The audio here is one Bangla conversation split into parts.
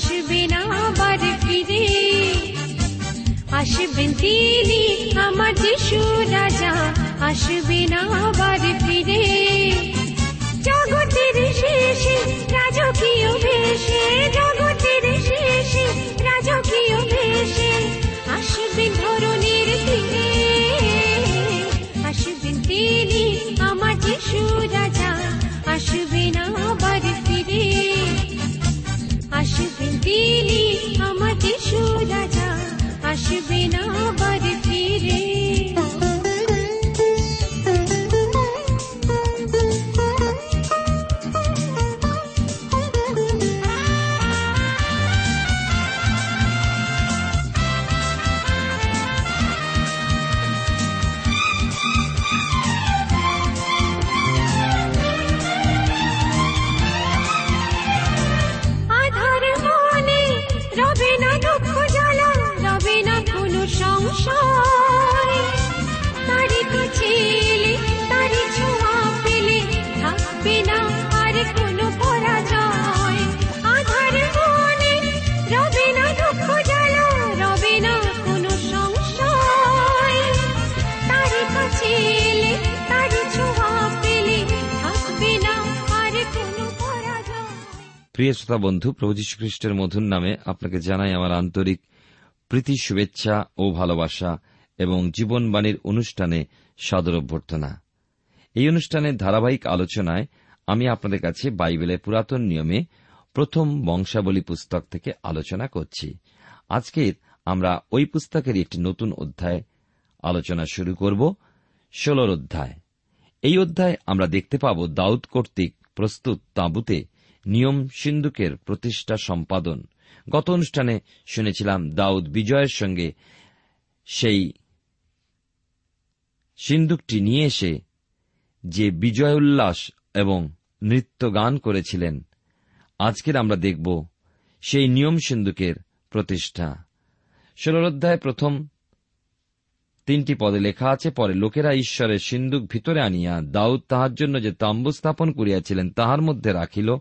अश्विना वे अशिरी अशु राजा। अश्विना প্রিয় শ্রোতা বন্ধু, প্রভু খ্রিস্টের মধুর নামে আপনাকে জানাই আমার আন্তরিক প্রীতি, শুভেচ্ছা ও ভালোবাসা এবং জীবনবাণীর অনুষ্ঠানে সাদর অভ্যর্থনা। এই অনুষ্ঠানের ধারাবাহিক আলোচনায় আমি আপনাদের কাছে বাইবেলের পুরাতন নিয়মে প্রথম বংশাবলী পুস্তক থেকে আলোচনা করছি। আজকের আমরা ওই পুস্তকের একটি নতুন অধ্যায় আলোচনা শুরু করব, ষোলর অধ্যায়। এই অধ্যায় আমরা দেখতে পাব দাউদ কর্তৃক প্রস্তুত তাঁবুতে নিয়ম সিন্ধুকের প্রতিষ্ঠা সম্পাদন। গত অনুষ্ঠানে শুনেছিলাম দাউদ বিজয়ের সঙ্গে সেই সিন্ধুকটি নিয়ে এসে যে বিজয় উল্লাস এবং নৃত্য গান করেছিলেন, আজকের আমরা দেখব সেই নিয়ম সিন্ধুকের প্রতিষ্ঠা। ষোলর অধ্যায় প্রথম তিনটি পদে লেখা আছে, পরে লোকেরা ঈশ্বরের সিন্ধুক ভিতরে আনিয়া দাউদ তাহার জন্য যে তাম্বু স্থাপন করিয়াছিলেন, তাহার মধ্যে রাখিল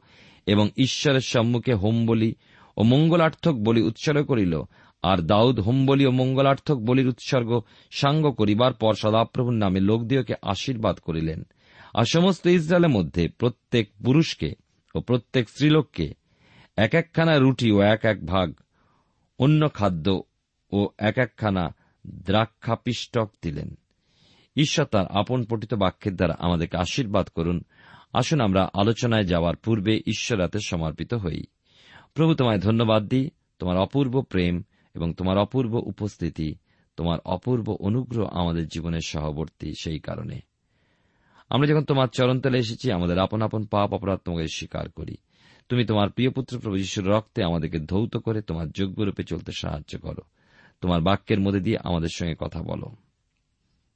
এবং ঈশ্বরের সম্মুখে হোম বলি ও মঙ্গলার্থক বলি উৎসর্গ করিল, আর দাউদ হোম বলি ও মঙ্গলার্থক বলির উৎসর্গ সাঙ্গ করিবার পর সদাপ্রভুর নামে লোকদিওকে আশীর্বাদ করিলেন। আর সমস্ত ইসরায়েলের মধ্যে প্রত্যেক পুরুষকে ও প্রত্যেক স্ত্রীলোককে এক একখানা রুটি ও এক এক ভাগ, অন্য খাদ্য ও এক একখানা দ্রাক্ষাপিষ্টক দিলেন। ঈশ্বর তার আপন পঠিত বাক্যের দ্বারা আমাদেরকে আশীর্বাদ করুন। আসুন আমরা আলোচনায় যাওয়ার পূর্বে ঈশ্বর হাতে সমর্পিত হই। প্রভু তোমায় ধন্যবাদ দিই, তোমার অপূর্ব প্রেম এবং তোমার অপূর্ব উপস্থিতি, তোমার অপূর্ব অনুগ্রহ আমাদের জীবনের সহবর্তী সেই কারণে। আমরা যখন তোমার চরণতলে এসেছি, আমাদের আপন আপন পাপ অপরাধ তোমাকে স্বীকার করি। তুমি তোমার প্রিয় পুত্র প্রভু যিশুর রক্তে আমাদেরকে ধৌত করে তোমার যোগ্যরূপে চলতে সাহায্য করো। তোমার বাক্যের মধ্যে দিয়ে আমাদের সঙ্গে কথা বলো।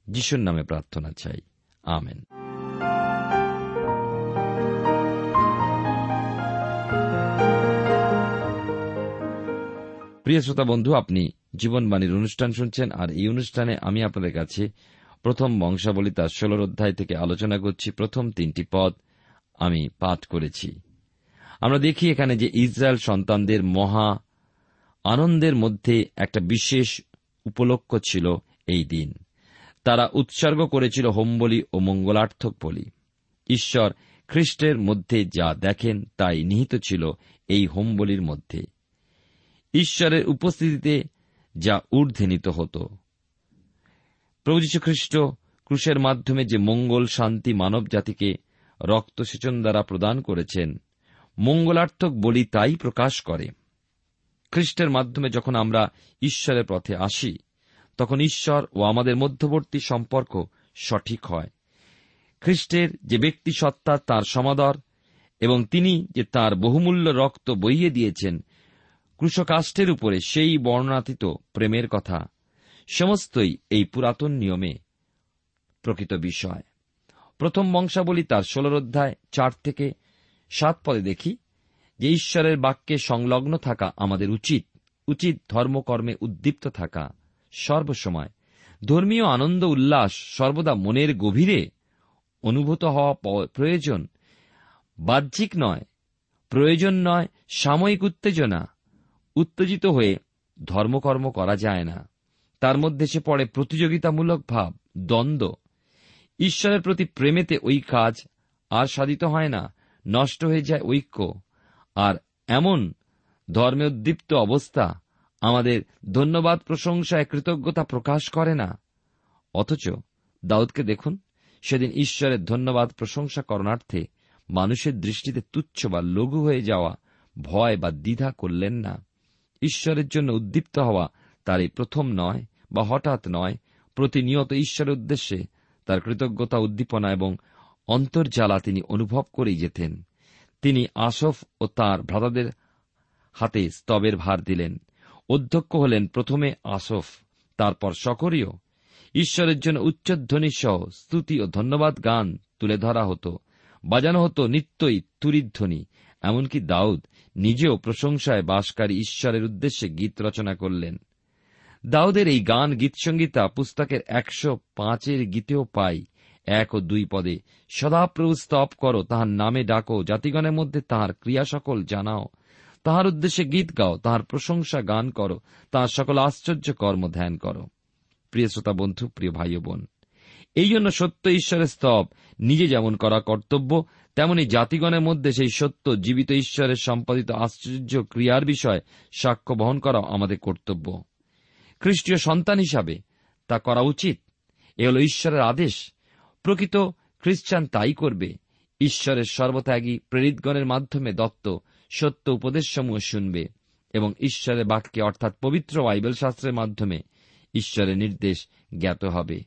যিশুর নামে প্রার্থনা চাই। আমেন। প্রিয় শ্রোতা বন্ধু, আপনি জীবনবাণীর অনুষ্ঠান শুনছেন, আর এই অনুষ্ঠানে আমি আপনাদের কাছে প্রথম বংশাবলী তার ষোলর অধ্যায় থেকে আলোচনা করছি। প্রথম তিনটি পদ আমি পাঠ করেছি। আমরা দেখি এখানে যে ইসরায়েল সন্তানদের মহা আনন্দের মধ্যে একটা বিশেষ উপলক্ষ ছিল এই দিন। তারা উৎসর্গ করেছিল হোমবলি ও মঙ্গলার্থক বলি। ঈশ্বর খ্রিস্টের মধ্যে যা দেখেন, তাই নিহিত ছিল এই হোমবলির মধ্যে। ঈশ্বরের উপস্থিতিতে যা ঊর্ধ্বে নিত হতো। প্রভু খ্রিস্ট ক্রুশের মাধ্যমে যে মঙ্গল, শান্তি মানব জাতিকে রক্তসেচন দ্বারা প্রদান করেছেন, মঙ্গলার্থক বলি তাই প্রকাশ করে। খ্রিস্টের মাধ্যমে যখন আমরা ঈশ্বরের পথে আসি, তখন ঈশ্বর ও আমাদের মধ্যবর্তী সম্পর্ক সঠিক হয়। খ্রিস্টের যে ব্যক্তি সত্তা, তার সমাদর এবং তিনি যে তার বহুমূল্য রক্ত বইয়ে দিয়েছেন কৃষকাষ্টের উপরে সেই বর্ণাতীত প্রেমের কথা। সমস্তই এই পুরাতন নিয়মে প্রকৃত বিষয়। প্রথম বংশাবলী তার ষোলর অধ্যায় চার থেকে সাত পদে দেখি, যে ঈশ্বরের বাক্যে সংলগ্ন থাকা আমাদের উচিত উচিত ধর্মকর্মে উদ্দীপ্ত থাকা। সর্বসময় ধর্মীয় আনন্দ উল্লাস সর্বদা মনের গভীরে অনুভূত হওয়া প্রয়োজন। বাহ্যিক নয়, প্রয়োজন নয় সাময়িক উত্তেজনা। উত্তেজিত হয়ে ধর্মকর্ম করা যায় না। তার মধ্যে সে পড়ে প্রতিযোগিতামূলক ভাব, দ্বন্দ্ব। ঈশ্বরের প্রতি প্রেমেতে ওই কাজ আর সাধিত হয় না, নষ্ট হয়ে যায় ঐক্য। আর এমন ধর্মে উদ্দীপ্ত অবস্থা আমাদের ধন্যবাদ প্রশংসায় কৃতজ্ঞতা প্রকাশ করে না। অথচ দাউদকে দেখুন, সেদিন ঈশ্বরের ধন্যবাদ প্রশংসা করণার্থে মানুষের দৃষ্টিতে তুচ্ছ বা লঘু হয়ে যাওয়া ভয় বা দ্বিধা করলেন না। ঈশ্বরের জন্য উদ্দীপ্ত হওয়া তার এই প্রথম নয় বা হঠাৎ নয়, প্রতিনিয়ত ঈশ্বরের উদ্দেশ্যে তার কৃতজ্ঞতা উদ্দীপনা এবং অন্তর্জালা তিনি অনুভব করেই যেতেন। তিনি আসফ ও তার ভ্রাতাদের হাতে স্তবের ভার দিলেন। অধ্যক্ষ হলেন প্রথমে আসফ তারপর সকরীয়। ঈশ্বরের জন্য উচ্চধ্বনি সহ স্তুতি ও ধন্যবাদ গান তুলে ধরা হতো। বাজানো হতো নিত্যই তুরিধ্বনি এমনকি দাউদ নিজেও প্রশংসায় বাসকারী ঈশ্বরের উদ্দেশ্যে গীত রচনা করলেন। দাউদের এই গান গীতসঙ্গীতা পুস্তকের একশো পাঁচের গীতেও পাই। এক ও দুই পদে, সদাপ্রভু, স্তব করো, তাহার নামে ডাকো, জাতিগণের মধ্যে তাহার ক্রিয়া সকল জানাও। তাহার উদ্দেশ্যে গীত গাও, তাহার প্রশংসা গান করো, তাহার সকল আশ্চর্য কর্ম ধ্যান করো। প্রিয় শ্রোতা বন্ধু, প্রিয় ভাই বোন, এই জন্য সত্য ঈশ্বরের স্তব নিজে যেমন করা কর্তব্য, তেমনি জাতিগণের মধ্যে সেই সত্য, জীবিত ঈশ্বরের সম্পাদিত আশ্চর্য ক্রিয়ার বিষয় সাক্ষ্য বহন করা আমাদের কর্তব্য। খ্রিস্টীয় সন্তান হিসাবে তা করা উচিত। এ হল ঈশ্বরের আদেশ। প্রকৃত খ্রিস্টান তাই করবে। ঈশ্বরের সর্বত্যাগী প্রেরিতগণের মাধ্যমে দত্ত সত্য উপদেশসমূহ শুনবে এবং ঈশ্বরের বাক্যে অর্থাৎ পবিত্র বাইবেল শাস্ত্রের মাধ্যমে ঈশ্বরের নির্দেশ জ্ঞাত হবে।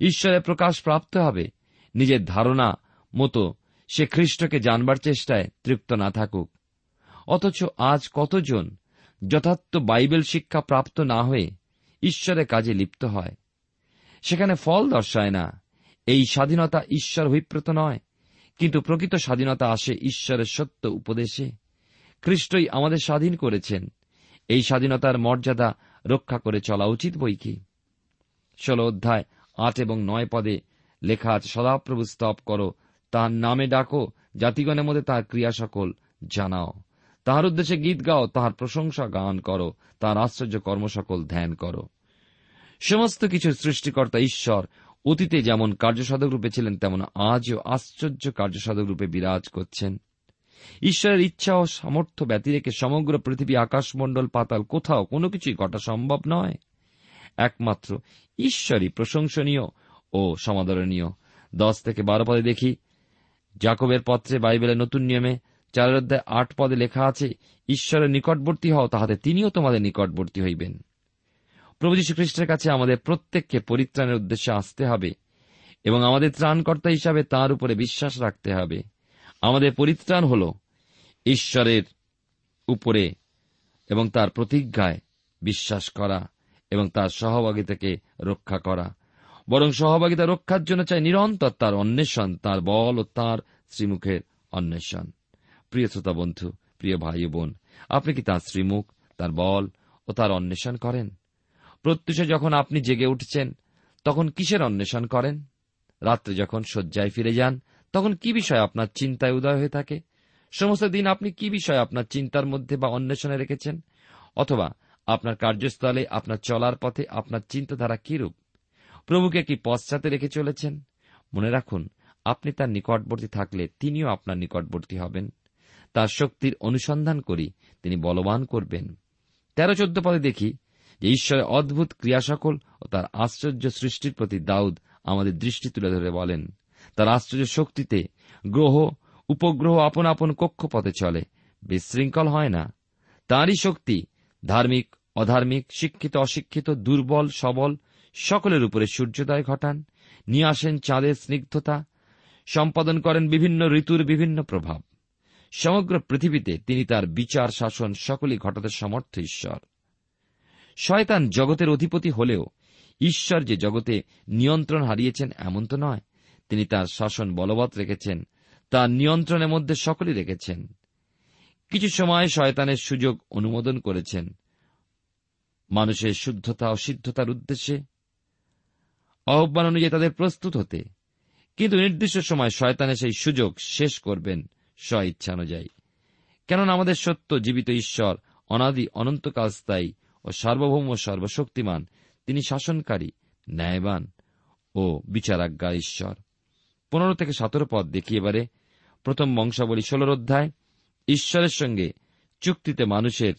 ঈশ্বরের প্রকাশ প্রাপ্ত হবে নিজের ধারণা মতো সে খ্রিস্টকে জানবার চেষ্টায় তৃপ্ত না থাকুক। অথচ আজ কতজন যথার্থ বাইবেল শিক্ষা প্রাপ্ত না হয়ে ঈশ্বরের কাজে লিপ্ত হয়? সেখানে ফল দর্শায় না। এই স্বাধীনতা ঈশ্বর অভিপ্রেত নয়, কিন্তু প্রকৃত স্বাধীনতা আসে ঈশ্বরের সত্য উপদেশে। খ্রিস্টই আমাদের স্বাধীন করেছেন। এই স্বাধীনতার মর্যাদা রক্ষা করে চলা উচিত বই কি? ষোল অধ্যায় আট এবং নয় পদে লেখা আছে, সদাপ্রভু স্তব করো, তাহার নামে ডাকো, জাতিগণের মধ্যে তাহার ক্রিয়া সকল জানাও। তাহার উদ্দেশ্যে গীত গাও, তাহার প্রশংসা গান করো, তাহার আশ্চর্য কর্মসকল ধ্যান করো। সমস্ত কিছুর সৃষ্টিকর্তা ঈশ্বর, অতীতে যেমন কার্যসাধক রূপে ছিলেন, তেমন আজও আশ্চর্য কার্যসাধক রূপে বিরাজ করছেন। ঈশ্বরের ইচ্ছা ও সামর্থ্য ব্যতি রেখে সমগ্র পৃথিবী আকাশমণ্ডল, পাতাল, কোথাও কোনো কিছুই ঘটা সম্ভব নয়। একমাত্র ঈশ্বরই প্রশংসনীয় ও সমাদরণীয়। দশ থেকে বারো পদে দেখি, জাকবের পত্রে বাইবেলের নতুন নিয়মে চারের অধ্যায় আট পদে লেখা আছে, ঈশ্বরের নিকটবর্তী হও, তাহাতে তিনিও তোমাদের নিকটবর্তী হইবেন। প্রভু যীশু খ্রিস্টের কাছে আমাদের প্রত্যেককে পরিত্রাণের উদ্দেশ্যে আসতে হবে এবং আমাদের ত্রাণকর্তা হিসাবে তার উপরে বিশ্বাস রাখতে হবে। আমাদের পরিত্রাণ হল ঈশ্বরের উপরে এবং তার প্রতিজ্ঞায় বিশ্বাস করা এবং তার সহভাগিতাকে রক্ষা করা। বরং সহভাগিতা রক্ষার জন্য চাই নিরন্তর তার অন্বেষণ, তার বল ও তার শ্রীমুখের অন্বেষণ। প্রিয় শ্রোতা বন্ধু, প্রিয় ভাই বোন, আপনি কি তার শ্রীমুখ, তার বল ও তার অন্বেষণ করেন? প্রত্যুষে যখন আপনি জেগে উঠছেন, তখন কিসের অন্বেষণ করেন? রাত্রে যখন শয্যায় ফিরে যান, তখন কি বিষয় আপনার চিন্তায় উদয় হয়ে থাকে? সমস্ত দিন আপনি কি বিষয় আপনার চিন্তার মধ্যে বা অন্বেষণে রেখেছেন? অথবা আপনার কার্যস্থলে, আপনার চলার পথে আপনার চিন্তাধারা কিরূপ? প্রভুকে কি পশ্চাতে রেখে চলেছেন। মনে রাখুন, আপনি তার নিকটবর্তী থাকলে তিনিও আপনার নিকটবর্তী হবেন। তার শক্তির অনুসন্ধান করি, তিনি বলবান করবেন। তেরো চোদ্দ পদে দেখি যে ঈশ্বরের অদ্ভুত ক্রিয়াসকল ও তার আশ্চর্য সৃষ্টির প্রতি দাউদ আমাদের দৃষ্টি তুলে ধরে বলেন। তার আশ্চর্য শক্তিতে গ্রহ, উপগ্রহ আপন আপন কক্ষপথে চলে, বিশৃঙ্খল হয় না। তাঁরই শক্তি ধার্মিক, অধার্মিক, শিক্ষিত, অশিক্ষিত, দুর্বল, সবল সকলের উপরে সূর্যোদয় ঘটান, নিয়ে আসেন চাঁদের স্নিগ্ধতা, সম্পাদন করেন বিভিন্ন ঋতুর বিভিন্ন প্রভাব। সমগ্র পৃথিবীতে তিনি তার বিচার, শাসন সকলই ঘটাতে সমর্থ ঈশ্বর। শয়তান জগতের অধিপতি হলেও ঈশ্বর যে জগতে নিয়ন্ত্রণ হারিয়েছেন এমন তো নয়। তিনি তার শাসন বলবৎ রেখেছেন, তার নিয়ন্ত্রণের মধ্যে সকলেই রেখেছেন। কিছু সময় শয়তানের সুযোগ অনুমোদন করেছেন। মানুষের শুদ্ধতা অসিদ্ধতার উদ্দেশ্যে আহ্বান অনুযায়ী তাদের প্রস্তুত হতে। কিন্তু নির্দিষ্ট সময় শয়তানে সেই সুযোগ শেষ করবেন স্ব ইচ্ছা অনুযায়ী কেননা আমাদের সত্য, জীবিত ঈশ্বর, অনাদি, অনন্তকাল স্থায়ী ও সার্বভৌম সর্বশক্তিমান, তিনি শাসনকারী, ন্যায়বান ও বিচারাজ্ঞা ঈশ্বর। পনেরো থেকে সতেরো পদ দেখি এবারে প্রথম বংশাবলী ষোলর অধ্যায়, ঈশ্বরের সঙ্গে চুক্তিতে মানুষের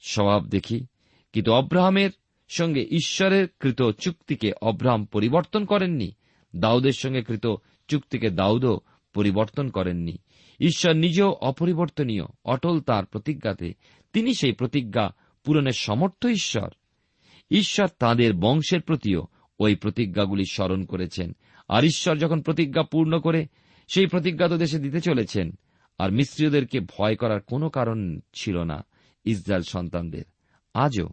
স্বভাব দেখি। কিন্তু অব্রাহামের সঙ্গে ঈশ্বরের কৃত চুক্তিকে অব্রাহাম পরিবর্তন করেননি। দাউদের সঙ্গে কৃত চুক্তিকে দাউদও পরিবর্তন করেননি। ঈশ্বর নিজেও অপরিবর্তনীয়, অটল তার প্রতিজ্ঞাতে। তিনি সেই প্রতিজ্ঞা পূরণের সমর্থ ঈশ্বর। ঈশ্বর তাঁদের বংশের প্রতিও ওই প্রতিজ্ঞাগুলি স্মরণ করেছেন। আর ঈশ্বর যখন প্রতিজ্ঞা পূর্ণ করে, সেই প্রতিজ্ঞা তো দেশে দিতে চলেছেন। আর মিস্ত্রীয়দেরকে ভয় করার কোনো কারণ ছিল না ইসরায়েল সন্তানদের। আজও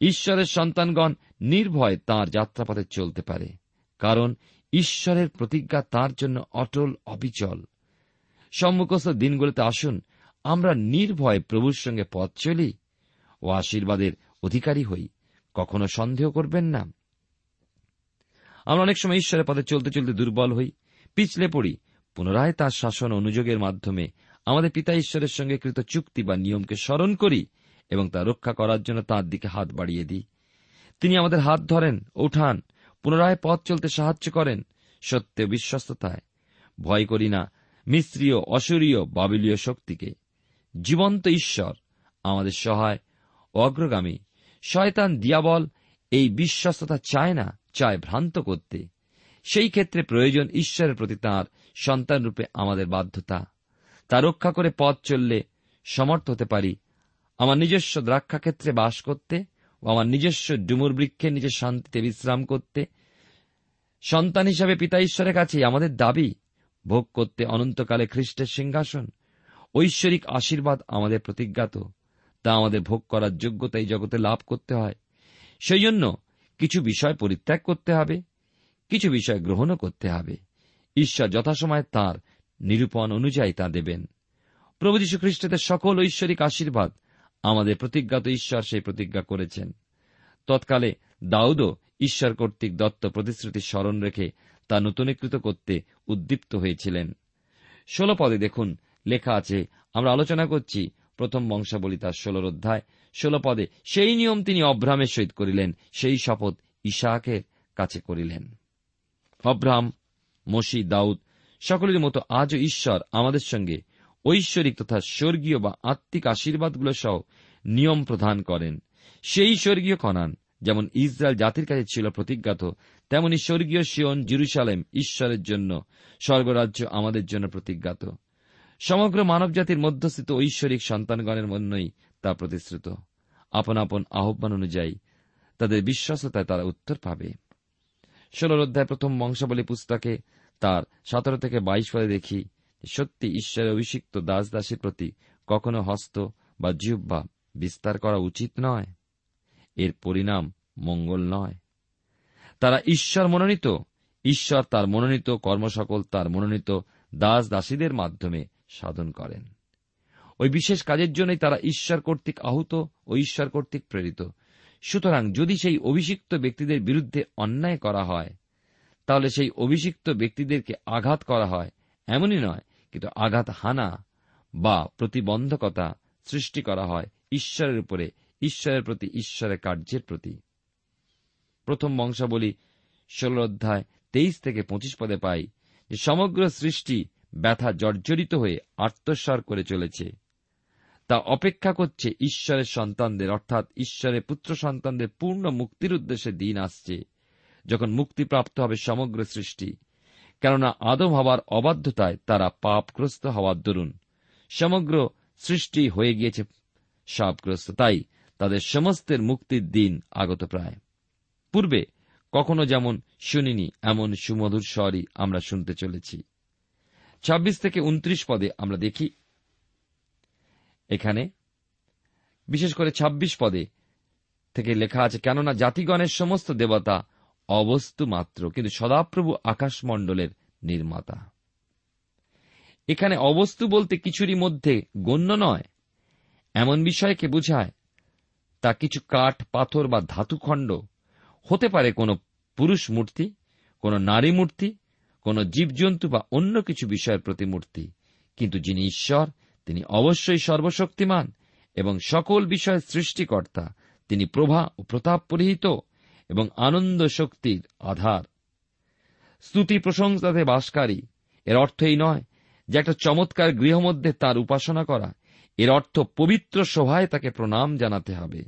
ঈশ্বরের সন্তানগণ নির্ভয় তাঁর যাত্রাপথে চলতে পারে, কারণ ঈশ্বরের প্রতিজ্ঞা তার জন্য অটল অবিচল। সম্মুখস্থ দিনগুলোতে আসুন, আমরা নির্ভয় প্রভুর সঙ্গে পথ চলি ও আশীর্বাদের অধিকারী হই, কখনো সন্দেহ করবেন না। আমরা অনেক সময় ঈশ্বরের পথে চলতে চলতে দুর্বল হই, পিছলে পড়ি, পুনরায় তার শাসন অনুযোগের মাধ্যমে আমাদের পিতা ঈশ্বরের সঙ্গে কৃত চুক্তি বা নিয়মকে স্মরণ করি এবং তা রক্ষা করার জন্য তাঁর দিকে হাত বাড়িয়ে দিই। তিনি আমাদের হাত ধরেন ওঠান পুনরায় পথ চলতে সাহায্য করেন, সত্যে বিশ্বস্ততায়। ভয় করি না, মিস্ত্রীয়, অসুরীয়, বাবিলীয় শক্তিকে। জীবন্ত ঈশ্বর আমাদের সহায়, অগ্রগামী। শয়তান, দিয়াবল, এই বিশ্বস্ততা চায় না, চায় ভ্রান্ত করতে। সেই ক্ষেত্রে প্রয়োজন ঈশ্বরের প্রতি তাঁর সন্তানরূপে আমাদের বাধ্যতা। তা রক্ষা করে পথ চললে সমর্থ হতে পারি আমার নিজস্ব দ্রাক্ষাক্ষেত্রে বাস করতে ও আমার নিজস্ব ডুমুর বৃক্ষে নিজের শান্তিতে বিশ্রাম করতে। সন্তান হিসাবে পিতা ঈশ্বরের কাছে আমাদের দাবি, ভোগ করতে অনন্তকালে খ্রিস্টের সিংহাসন। ঐশ্বরিক আশীর্বাদ আমাদের প্রতিজ্ঞাত, তা আমাদের ভোগ করার যোগ্যতা এই জগতে লাভ করতে হয়। সেই জন্য কিছু বিষয় পরিত্যাগ করতে হবে, কিছু বিষয় গ্রহণও করতে হবে। ঈশ্বর যথাসময় তার নিরূপণ অনুযায়ী তা দেবেন। প্রভু যীশু খ্রিস্টের সকল ঐশ্বরিক আশীর্বাদ আমাদের প্রতিজ্ঞাত ঈশ্বর সেই প্রতিজ্ঞা করেছেন। তৎকালে দাউদও ঈশ্বর কর্তৃক দত্ত প্রতিশ্রুতি স্মরণ রেখে তা নূতনীকৃত করতে উদ্দীপ্ত হয়েছিলেন। ষোল পদে দেখুন, লেখা আছে, আমরা আলোচনা করছি প্রথম বংশাবলী তার ষোলর অধ্যায়। ষোল পদে, সেই নিয়ম তিনি অব্রাহামের সহিত করিলেন, সেই শপথ ইশাকের কাছে করিলেন। অব্রাহাম, মসি, দাউদ, সকলের মতো আজও ঈশ্বর আমাদের সঙ্গে ঐশ্বরিক তথা স্বর্গীয় বা আত্মিক আশীর্বাদগুলো সহ নিয়ম প্রদান করেন। সেই স্বর্গীয় কনান যেমন ইসরায়েল জাতির কাছে ছিল প্রতিজ্ঞাত, তেমনি স্বর্গীয় শিয়ন জিরুসালেম ঈশ্বরের জন্য, স্বর্গরাজ্য আমাদের জন্য প্রতিজ্ঞাত। সমগ্র মানবজাতির মধ্যস্থিত ঐশ্বরিক সন্তানগণের মন্যই তা প্রতিশ্রুত। আপন আপন আহ্বান অনুযায়ী তাদের বিশ্বস্ততায় তারা উত্তর পাবে। ষোলর অধ্যায় প্রথম বংশাবলী পুস্তকে তার সতেরো থেকে বাইশ পদে দেখি সত্যি ঈশ্বরের অভিষিক্ত দাস দাসীর প্রতি কখনো হস্ত বা জিহ্বা বিস্তার করা উচিত নয়। এর পরিণাম মঙ্গল নয়। তারা ঈশ্বর মনোনীত, ঈশ্বর তার মনোনীত, কর্মসকল তার মনোনীত দাস দাসীদের মাধ্যমে সাধন করেন। ওই বিশেষ কাজের জন্যই তারা ঈশ্বর কর্তৃক আহুত ও ঈশ্বর কর্তৃক প্রেরিত। সুতরাং যদি সেই অভিষিক্ত ব্যক্তিদের বিরুদ্ধে অন্যায় করা হয়, তাহলে সেই অভিষিক্ত ব্যক্তিদেরকে আঘাত করা হয়, এমনই নয় কিন্তু আঘাত হানা বা প্রতিবন্ধকতা সৃষ্টি করা হয় ঈশ্বরের উপরে, ঈশ্বরের প্রতি, ঈশ্বরের কার্যের প্রতি। প্রথম বংশাবলী ষোল অধ্যায় তেইশ থেকে পঁচিশ পদে পাই যে সমগ্র সৃষ্টি ব্যথা জর্জরিত হয়ে আত্মস্বর করে চলেছে। তা অপেক্ষা করছে ঈশ্বরের সন্তানদের, অর্থাৎ ঈশ্বরের পুত্র সন্তানদের পূর্ণ মুক্তির উদ্দেশ্যে দিন আসছে, যখন মুক্তিপ্রাপ্ত হবে সমগ্র সৃষ্টি। কেননা আদম হওয়ার অবাধ্যতায় তারা পাপগ্রস্ত হওয়ার দরুন। সমগ্র সৃষ্টি হয়ে গিয়েছে সাপগ্রস্ত তাই তাদের সমস্তের মুক্তির দিন আগত প্রায়। পূর্বে কখনো যেমন শুনিনি, এমন সুমধুর স্বরই আমরা শুনতে চলেছি। ছাব্বিশ থেকে উনত্রিশ পদে আমরা দেখি, এখানে বিশেষ করে ২৬ পদে থেকে লেখা আছে, কেননা জাতিগণের সমস্ত দেবতা অবস্তু মাত্র, কিন্তু সদাপ্রভু আকাশমণ্ডলের নির্মাতা। এখানে অবস্তু বলতে কিছুরই মধ্যে গণ্য নয়। এমন বিষয়কে বুঝায়, তা কিছু কাঠ, পাথর বা ধাতুখণ্ড। হতে পারে কোনো পুরুষ মূর্তি, কোন নারী মূর্তি, কোন জীবজন্তু বা অন্য কিছু বিষয়ের প্রতিমূর্তি কিন্তু যিনি ঈশ্বর, তিনি অবশ্যই সর্বশক্তিমান এবং সকল বিষয়ের সৃষ্টিকর্তা। তিনি প্রভা ও প্রতাপ পরিহিত। এবং আনন্দ শক্তির আধার। স্তুতি প্রশংসাতে বাসকারী, এর অর্থ এই নয় যে একটা চমৎকার গৃহমধ্যে তার উপাসনা করা, এর অর্থ পবিত্র সভায় তাকে প্রণাম জানাতে হবে।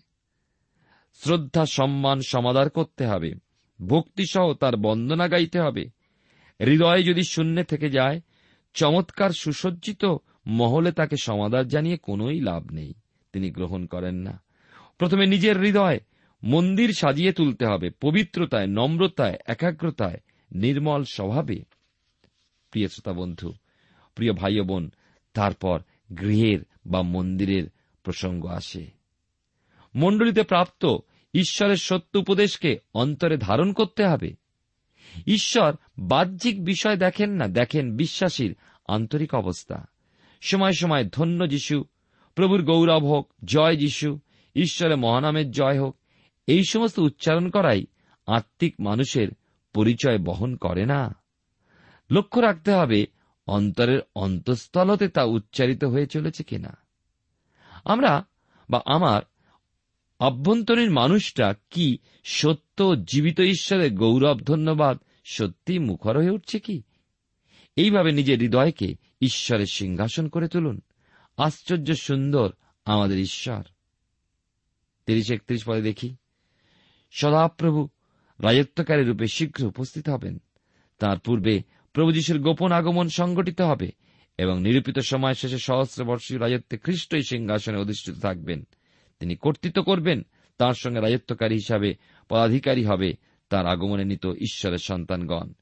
শ্রদ্ধা, সম্মান, সমাদার করতে হবে। ভক্তিসহ তার বন্দনা গাইতে হবে। হৃদয়ে যদি শূন্যে থেকে যায়, চমৎকার সুসজ্জিত মহলে তাকে সমাদার জানিয়ে কোনোই লাভ নেই। তিনি গ্রহণ করেন না। প্রথমে নিজের হৃদয় মন্দির সাজিয়ে তুলতে হবে, পবিত্রতায়, নম্রতায়, একাগ্রতায়, নির্মল স্বভাবে। প্রিয় শ্রোতা বন্ধু, প্রিয় ভাই বোন, তারপর গৃহের বা মন্দিরের প্রসঙ্গ আসে। মণ্ডলীতে প্রাপ্ত ঈশ্বরের সত্য উপদেশকে অন্তরে ধারণ করতে হবে। ঈশ্বর বাহ্যিক বিষয় দেখেন না, দেখেন বিশ্বাসীর আন্তরিক অবস্থা। সময় সময় ধন্য যিশু, প্রভুর গৌরব হোক, জয় যিশু, ঈশ্বরের মহানামের জয় হোক এই সমস্ত উচ্চারণ করাই আত্মিক মানুষের পরিচয় বহন করে না। লক্ষ্য রাখতে হবে, অন্তরের অন্তঃস্থলতে তা উচ্চারিত হয়ে চলেছে কিনা। আমরা বা আমার অভ্যন্তরীণ মানুষটা কি সত্য জীবিত ঈশ্বরের গৌরব, ধন্যবাদ সত্যি মুখর হয়ে উঠছে কি? এইভাবে নিজের হৃদয়কে ঈশ্বরের সিংহাসন করে তুলুন। আশ্চর্য সুন্দর আমাদের ঈশ্বর। তিরিশ একত্রিশ পরে দেখি। সদাপ্রভু রাজত্বকারী রূপে শীঘ্র উপস্থিত হবেন। তার পূর্বে প্রভু যিশুর গোপন আগমন সংগঠিত হবে এবং নিরূপিত সময় শেষে সহস্র বর্ষীয় রাজত্বে খ্রিস্টই সিংহাসনে অধিষ্ঠিত থাকবেন। তিনি কর্তৃত্ব করবেন, তার সঙ্গে রাজত্বকারী হিসাবে পদাধিকারী হবে তার আগমনে নিত ঈশ্বরের সন্তানগণ।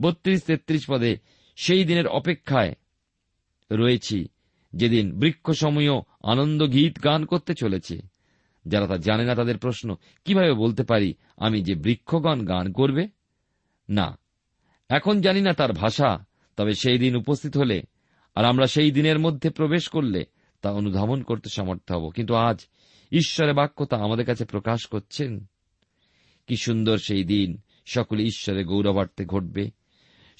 বত্রিশ তেত্রিশ পদে সেই দিনের অপেক্ষায় রয়েছি, যেদিন বৃক্ষসমূহ আনন্দ গীত গান করতে চলেছে। যারা তা জানে না তাদের প্রশ্ন, কীভাবে বলতে পারি আমি যে বৃক্ষগণ গান করবে? না, এখন জানি না তার ভাষা, তবে সেই দিন উপস্থিত হলে আর আমরা সেই দিনের মধ্যে প্রবেশ করলে তা অনুধাবন করতে সমর্থ হব। কিন্তু আজ ঈশ্বরের বাক্য তা আমাদের কাছে প্রকাশ করছেন। কি সুন্দর সেই দিন, সকলে ঈশ্বরের গৌরবার্থে ঘটবে।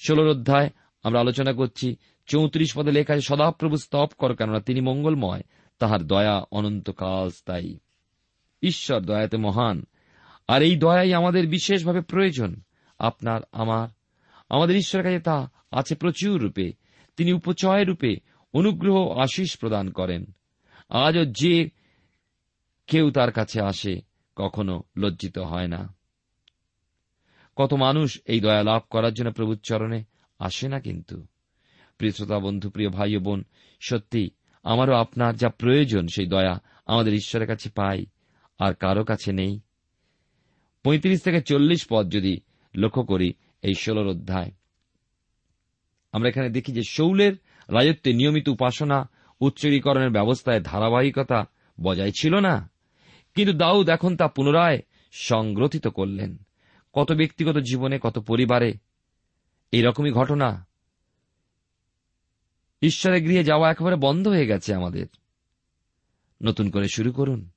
ষোলোর অধ্যায় আমরা আলোচনা করছি, চৌত্রিশ পদে লেখা আছে, সদাপ্রভু স্তব কর কেননা তিনি মঙ্গলময়, তাহার দয়া অনন্তকাল স্থায়ী। ঈশ্বর দয়াতে মহান। আর এই দয়াই আমাদের বিশেষভাবে প্রয়োজন। আপনার, আমার, আমাদের ঈশ্বরের কাছে তা আছে প্রচুর রূপে। তিনি উপচয় রূপে অনুগ্রহ আশিস প্রদান করেন। আজও যে কেউ তার কাছে আসে, কখনো লজ্জিত হয় না। কত মানুষ এই দয়া লাভ করার জন্য প্রভুর চরণে আসে না কিন্তু। প্রিয় শ্রোতা, বন্ধু, প্রিয় ভাই বোন সত্যি আমারও আপনার যা প্রয়োজন, সেই দয়া আমাদের ঈশ্বরের কাছে পাই। আর কারও কাছে নেই। পঁয়ত্রিশ থেকে চল্লিশ পদ যদি লক্ষ্য করি এই ষোলর অধ্যায়। আমরা এখানে দেখি যে শৌলের রাজত্বে নিয়মিত উপাসনা উচ্চরীকরণের ব্যবস্থায় ধারাবাহিকতা বজায় ছিল না। কিন্তু দাউদ এখন তা পুনরায় সংগ্রথিত করলেন। কত ব্যক্তিগত জীবনে, কত পরিবারে এইরকমই ঘটনা। ঈশ্বরের গৃহে যাওয়া একেবারে বন্ধ হয়ে গেছে আমাদের। নতুন করে শুরু করুন।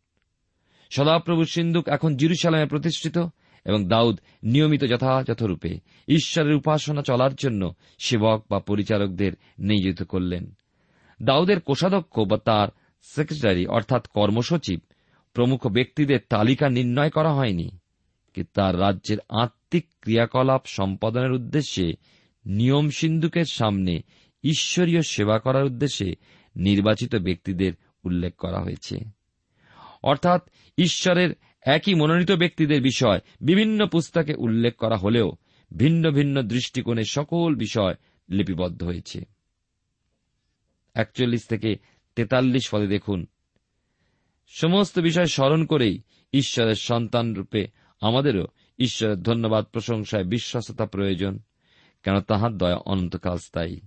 সদাপ্রভু সিন্ধুক এখন জিরুসালামে প্রতিষ্ঠিত এবং দাউদ নিয়মিত যথাযথরূপে ঈশ্বরের উপাসনা চলার জন্য সেবক বা পরিচারকদের নিয়োজিত করলেন। দাউদের কোষাধ্যক্ষ বা তার সেক্রেটারি অর্থাৎ কর্মসচিব প্রমুখ ব্যক্তিদের তালিকা নির্ণয় করা হয়নি, কিন্তু তার রাজ্যের আত্মিক ক্রিয়াকলাপ সম্পাদনের উদ্দেশ্যে নিয়ম সিন্ধুকের সামনে ঈশ্বরীয় সেবা করার উদ্দেশ্যে নির্বাচিত ব্যক্তিদের উল্লেখ করা হয়েছে। অর্থাৎ ঈশ্বরের একই মনোনীত ব্যক্তিদের বিষয় বিভিন্ন পুস্তকে উল্লেখ করা হলেও ভিন্ন ভিন্ন দৃষ্টিকোণে সকল বিষয় লিপিবদ্ধ হয়েছে। একচল্লিশ থেকে তেতাল্লিশ পদে দেখুন। সমস্ত বিষয় স্মরণ করেই ঈশ্বরের সন্তান রূপে আমাদেরও ঈশ্বরের ধন্যবাদ প্রশংসায় বিশ্বাসতা প্রয়োজন, কেন তাহার দয়া অনন্তকাল স্থায়ী।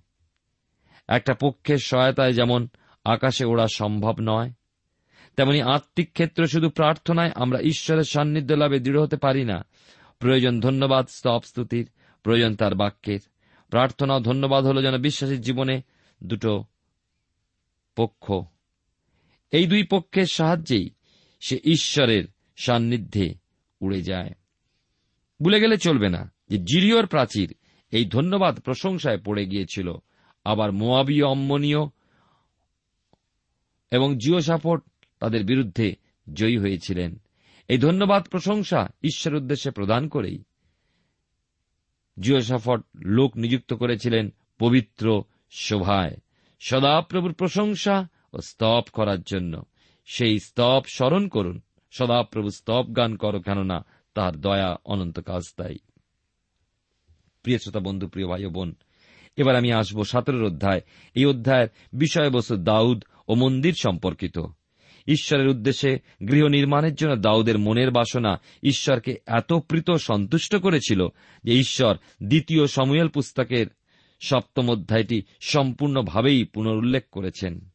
একটা পক্ষের সহায়তায় যেমন আকাশে ওড়া সম্ভব নয় তেমনি আত্মিক ক্ষেত্রে শুধু প্রার্থনায় আমরা ঈশ্বরের সান্নিধ্য লাভে দৃঢ় হতে পারি না। প্রয়োজন ধন্যবাদ, স্তব স্তুতির। প্রয়োজন তার বাক্যের। প্রার্থনা ও ধন্যবাদ হল যেন বিশ্বাসীর জীবনে দুটো পক্ষ। এই দুই পক্ষের সাহায্যেই সে ঈশ্বরের সান্নিধ্যে উড়ে যায়। ভুলে গেলে চলবে না যে জিরিয়র প্রাচীর এই ধন্যবাদ প্রশংসায় পড়ে গিয়েছিল। আবার মোয়াবীয় অম্মনীয় এবং জিও সাপোর্ট তাদের বিরুদ্ধে জয়ী হয়েছিলেন। এই ধন্যবাদ প্রশংসা ঈশ্বর উদ্দেশ্যে প্রদান করেই জিওসাফট লোক নিযুক্ত করেছিলেন পবিত্র শোভায়। সদাপ্রভুর প্রশংসা ও স্তব করার জন্য। সেই স্তব স্মরণ করুন। সদাপ্রভু স্তব গান করো কেননা তার দয়া অনন্তকাল স্থায়ী প্রিয় শ্রোতা বন্ধু, প্রিয় ভাই বোন, এবার আমি আসব সতেরোর অধ্যায়। এই অধ্যায়ের বিষয়বস্তু দাউদ ও মন্দির সম্পর্কিত। ঈশ্বরের উদ্দেশ্যে গৃহ নির্মাণের জন্য দাউদের মনের বাসনা ঈশ্বরকে এত প্রীত সন্তুষ্ট করেছিল যে ঈশ্বর দ্বিতীয় সমুয়েল পুস্তকের সপ্তম অধ্যায়টি সম্পূর্ণভাবেই পুনরুল্লেখ করেছেন।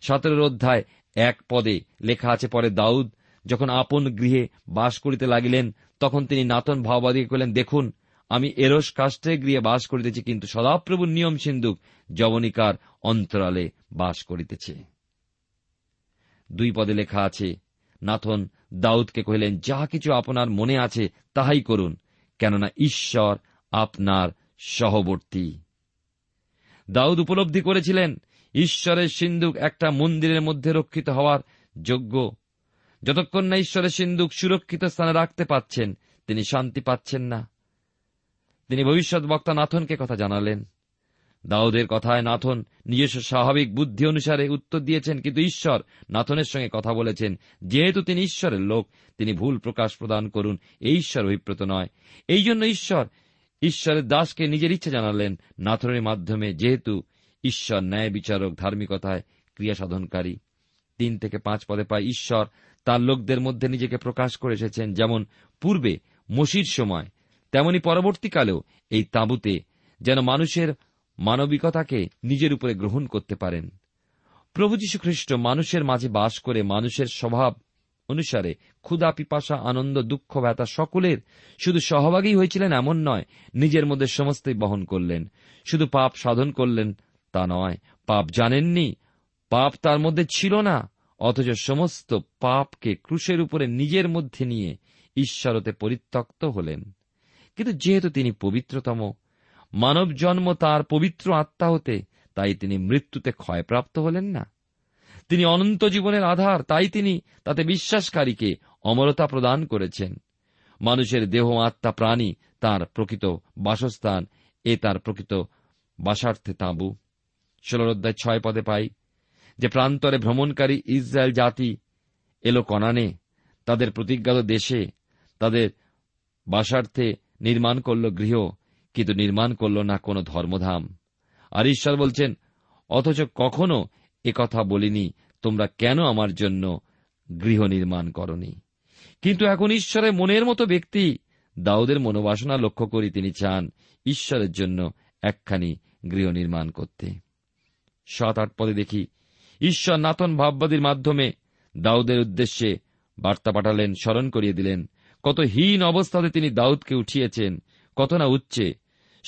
সতেরোর অধ্যায় এক পদে লেখা আছে, পরে দাউদ যখন আপন গৃহে বাস করিতে লাগিলেন, তখন তিনি নাতন ভাওবাদীকে কহিলেন, দেখুন, আমি এরস কাষ্টে গৃহে বাস করিতেছি, কিন্তু সদাপ্রভুর নিয়ম সিন্ধুক যবনিকার অন্তরালে বাস করিতেছে। দুই পদে লেখা আছে, নাথন দাউদকে কহিলেন, যা কিছু আপনার মনে আছে তাহাই করুন, কেননা ঈশ্বর আপনার সহবর্তী। দাউদ উপলব্ধি করেছিলেন, ঈশ্বরের সিন্ধুক একটা মন্দিরের মধ্যে রক্ষিত হওয়ার যোগ্য। যতক্ষণ না ঈশ্বরের সিন্ধুক সুরক্ষিত স্থানে রাখতে পাচ্ছেন, তিনি শান্তি পাচ্ছেন না। তিনি ভবিষ্যৎ বক্তা নাথনকে কথা জানালেন। দাউদের কথায় নাথন নিজস্ব স্বাভাবিক বুদ্ধি অনুসারে উত্তর দিয়েছেন, কিন্তু ঈশ্বর নাথনের সঙ্গে কথা বলেছেন। যেহেতু তিনি ঈশ্বরের লোক, তিনি ভুল প্রকাশ প্রদান করুন, এই ঈশ্বর অভিপ্রেত নয়। এই জন্য ঈশ্বর, ঈশ্বরের দাসকে নিজের ইচ্ছা জানালেন। নাথনের মাধ্যমে যেহেতু ঈশ্বর ন্যায় বিচারক, ধার্মিকতায় ক্রিয়া সাধনকারী, তিন থেকে পাঁচ পদে পায় ঈশ্বর, তার লোকদের মধ্যে নিজেকে প্রকাশ করে এসেছেন। যেমন পূর্বে মসির সময়, তেমনি পরবর্তীকালেও এই তাঁবুতে যেন মানুষের মানবিকতাকে নিজের উপরে গ্রহণ করতে পারেন। প্রভু যীশু খ্রিস্ট মানুষের মাঝে বাস করে মানুষের স্বভাব অনুসারে ক্ষুদা পিপাসা, আনন্দ, দুঃখ, ব্যথা সকলের শুধু সহভাগী হয়েছিলেন এমন নয়, নিজের মধ্যে সমস্তই বহন করলেন। শুধু পাপ সাধন করলেন তা নয়। পাপ জানেননি, পাপ তার মধ্যে ছিল না, অথচ সমস্ত পাপকে ক্রুশের উপরে নিজের মধ্যে নিয়ে ঈশ্বরতে পরিত্যক্ত হলেন। কিন্তু যেহেতু তিনি পবিত্রতম মানব জন্ম তার পবিত্র আত্মা হতে তাই তিনি মৃত্যুতে ক্ষয়প্রাপ্ত হলেন না। তিনি অনন্ত জীবনের আধার, তাই তিনি তাতে বিশ্বাসকারীকে অমরতা প্রদান করেছেন। মানুষের দেহ, আত্মা, প্রাণী তার প্রকৃত বাসস্থান, এ তার প্রকৃত বাসার্থে তাঁবু। ষোলর অধ্যায় ছয় পদে পাই, যে প্রান্তরে ভ্রমণকারী ইসরায়েল জাতি এলো কনানে, তাদের প্রতিজ্ঞাত দেশে তাদের বাসার্থে নির্মাণ করল গৃহ কিন্তু নির্মাণ করল না কোনো ধর্মধাম। আর ঈশ্বর বলছেন, অথচ কখনো কথা বলিনি, তোমরা কেন আমার জন্য গৃহ নির্মাণ করনি? কিন্তু এখন ঈশ্বরের মনের মতো ব্যক্তি দাউদের মনোবাসনা লক্ষ্য করি তিনি চান ঈশ্বরের জন্য একখানি গৃহ নির্মাণ করতে। সাত, আট পদে দেখি, ঈশ্বর নাতন ভাববাদীর মাধ্যমে দাউদের উদ্দেশ্যে বার্তা পাঠালেন, স্মরণ করিয়ে দিলেন। কত হীন অবস্থাতে তিনি দাউদকে উঠিয়েছেন, কত না উচ্চে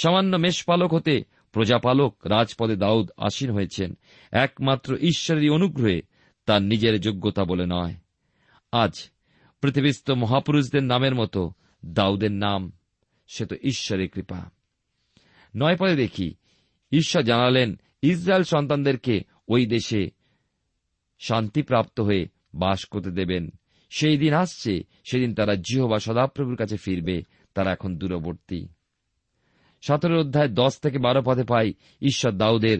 সামান্য মেষপালক হতে প্রজাপালক রাজপদে দাউদ আসীন হয়েছেন। একমাত্র ঈশ্বরেরই অনুগ্রহে তার নিজের যোগ্যতা বলে নয়। আজ পৃথিবীস্থ মহাপুরুষদের নামের মতো দাউদের নাম, সে তো ঈশ্বরের কৃপা। নয় পরে দেখি, ঈশ্বর জানালেন, ইসরায়েল সন্তানদেরকে ওই দেশে শান্তিপ্রাপ্ত হয়ে বাস করতে দেবেন। সেই দিন আসছে, সেদিন তারা জিহবা সদাপ্রভুর কাছে ফিরবে, তারা এখন দূরবর্তী। সতেরো অধ্যায় দশ থেকে বারো পদে পাই ঈশ্বর দাউদের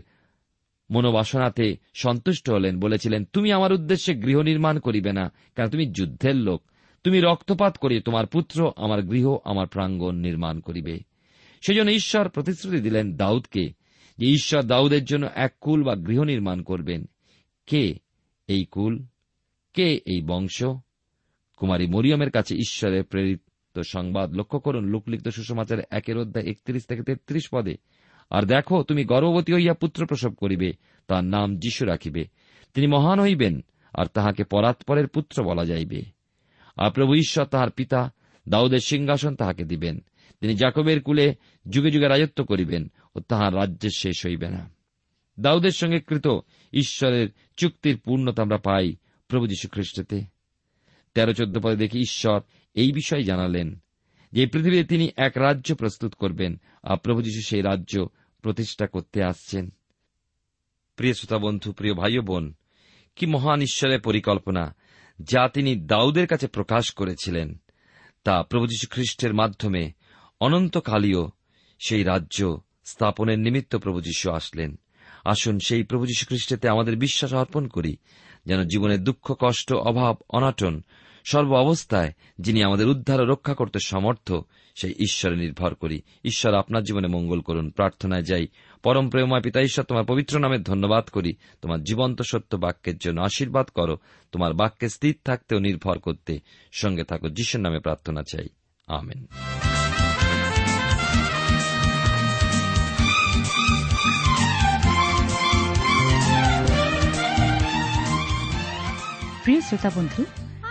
মনোবাসনাতে সন্তুষ্ট হলেন, বলেছিলেন, তুমি আমার উদ্দেশ্যে গৃহ নির্মাণ করিবে না, কারণ তুমি যুদ্ধের লোক। তুমি রক্তপাত করি তোমার পুত্র, আমার গৃহ, আমার প্রাঙ্গণ নির্মাণ করিবে। সেজন্য ঈশ্বর প্রতিশ্রুতি দিলেন দাউদকে যে ঈশ্বর দাউদের জন্য এক কুল বা গৃহ নির্মাণ করবেন। কে এই কুল? কে এই বংশ? কুমারী মরিয়মের কাছে ঈশ্বরের প্রেরিত সংবাদ লক্ষ্য করুন, লোকলিখিত সুষমাচার একের অধ্যায় একত্রিশ থেকে তেত্রিশ পদে। আর দেখো, তুমি গর্ভবতী হইয়া পুত্র প্রসব করিবে, তার নাম যিশু রাখিবে। তিনি মহান হইবেন, আর তাহাকে পরাৎপরের পুত্র বলা যাইবে। আর প্রভু ঈশ্বর তাহার পিতা দাউদের সিংহাসন তাহাকে দিবেন। তিনি জাকবের কুলে যুগে যুগে রাজত্ব করিবেন ও তাহার রাজ্যের শেষ হইবে না। দাউদের সঙ্গে কৃত ঈশ্বরের চুক্তির পূর্ণতা আমরা পাই প্রভু যীশু খ্রিস্টতে। তেরো চোদ্দ পদে দেখি, ঈশ্বর এই বিষয়ে জানালেন যে, পৃথিবীতে তিনি এক রাজ্য প্রস্তুত করবেন। আর প্রভু যীশু সেই রাজ্য প্রতিষ্ঠা করতে আসছেন। প্রিয় শ্রোতা বন্ধু, প্রিয় ভাই বোন, কি মহান ঈশ্বরের পরিকল্পনা যা তিনি দাউদের কাছে প্রকাশ করেছিলেন। তা প্রভু যীশু খ্রিস্টের মাধ্যমে অনন্তকালীয় সেই রাজ্য স্থাপনের নিমিত্ত প্রভু যীশু আসলেন। আসুন সেই প্রভু যীশু খ্রিস্টেতে আমাদের বিশ্বাস অর্পণ করি, যেন জীবনের দুঃখ, কষ্ট, অভাব, অনাটন সর্ব অবস্থায় যিনি আমাদের উদ্ধার ও রক্ষা করতে সমর্থ, সেই ঈশ্বরে নির্ভর করি। ঈশ্বর আপনার জীবনে মঙ্গল করুন, প্রার্থনায় যাই। পরম প্রেমময় পিতা, ঈশ্বর, তোমার পবিত্র নামে ধন্যবাদ করি। তোমার জীবন্ত সত্য বাক্যের জন্য আশীর্বাদ করো। তোমার বাক্যে স্থির থাকতেও নির্ভর করতে সঙ্গে থাকো, যিশুর নামে প্রার্থনা চাই। আমেন। প্রিয় শ্রোতা বন্ধু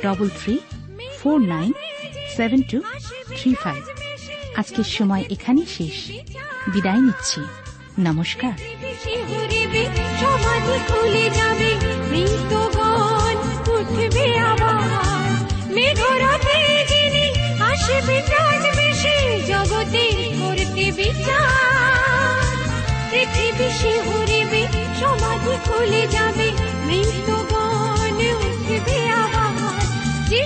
double three four nine seven two three five আজকের সময় এখানেই শেষ। বিদায় নিচ্ছি। নমস্কার। সমাধি খুলে যাবে খুলে যাবে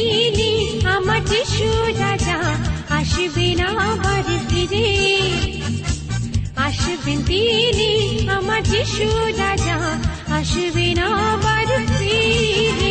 তিনি আমার যিশু রাজা আসবে না আবার ফিরে। আসবেন তিনি আমার যিশু রাজা আসবে না আবার ফিরে।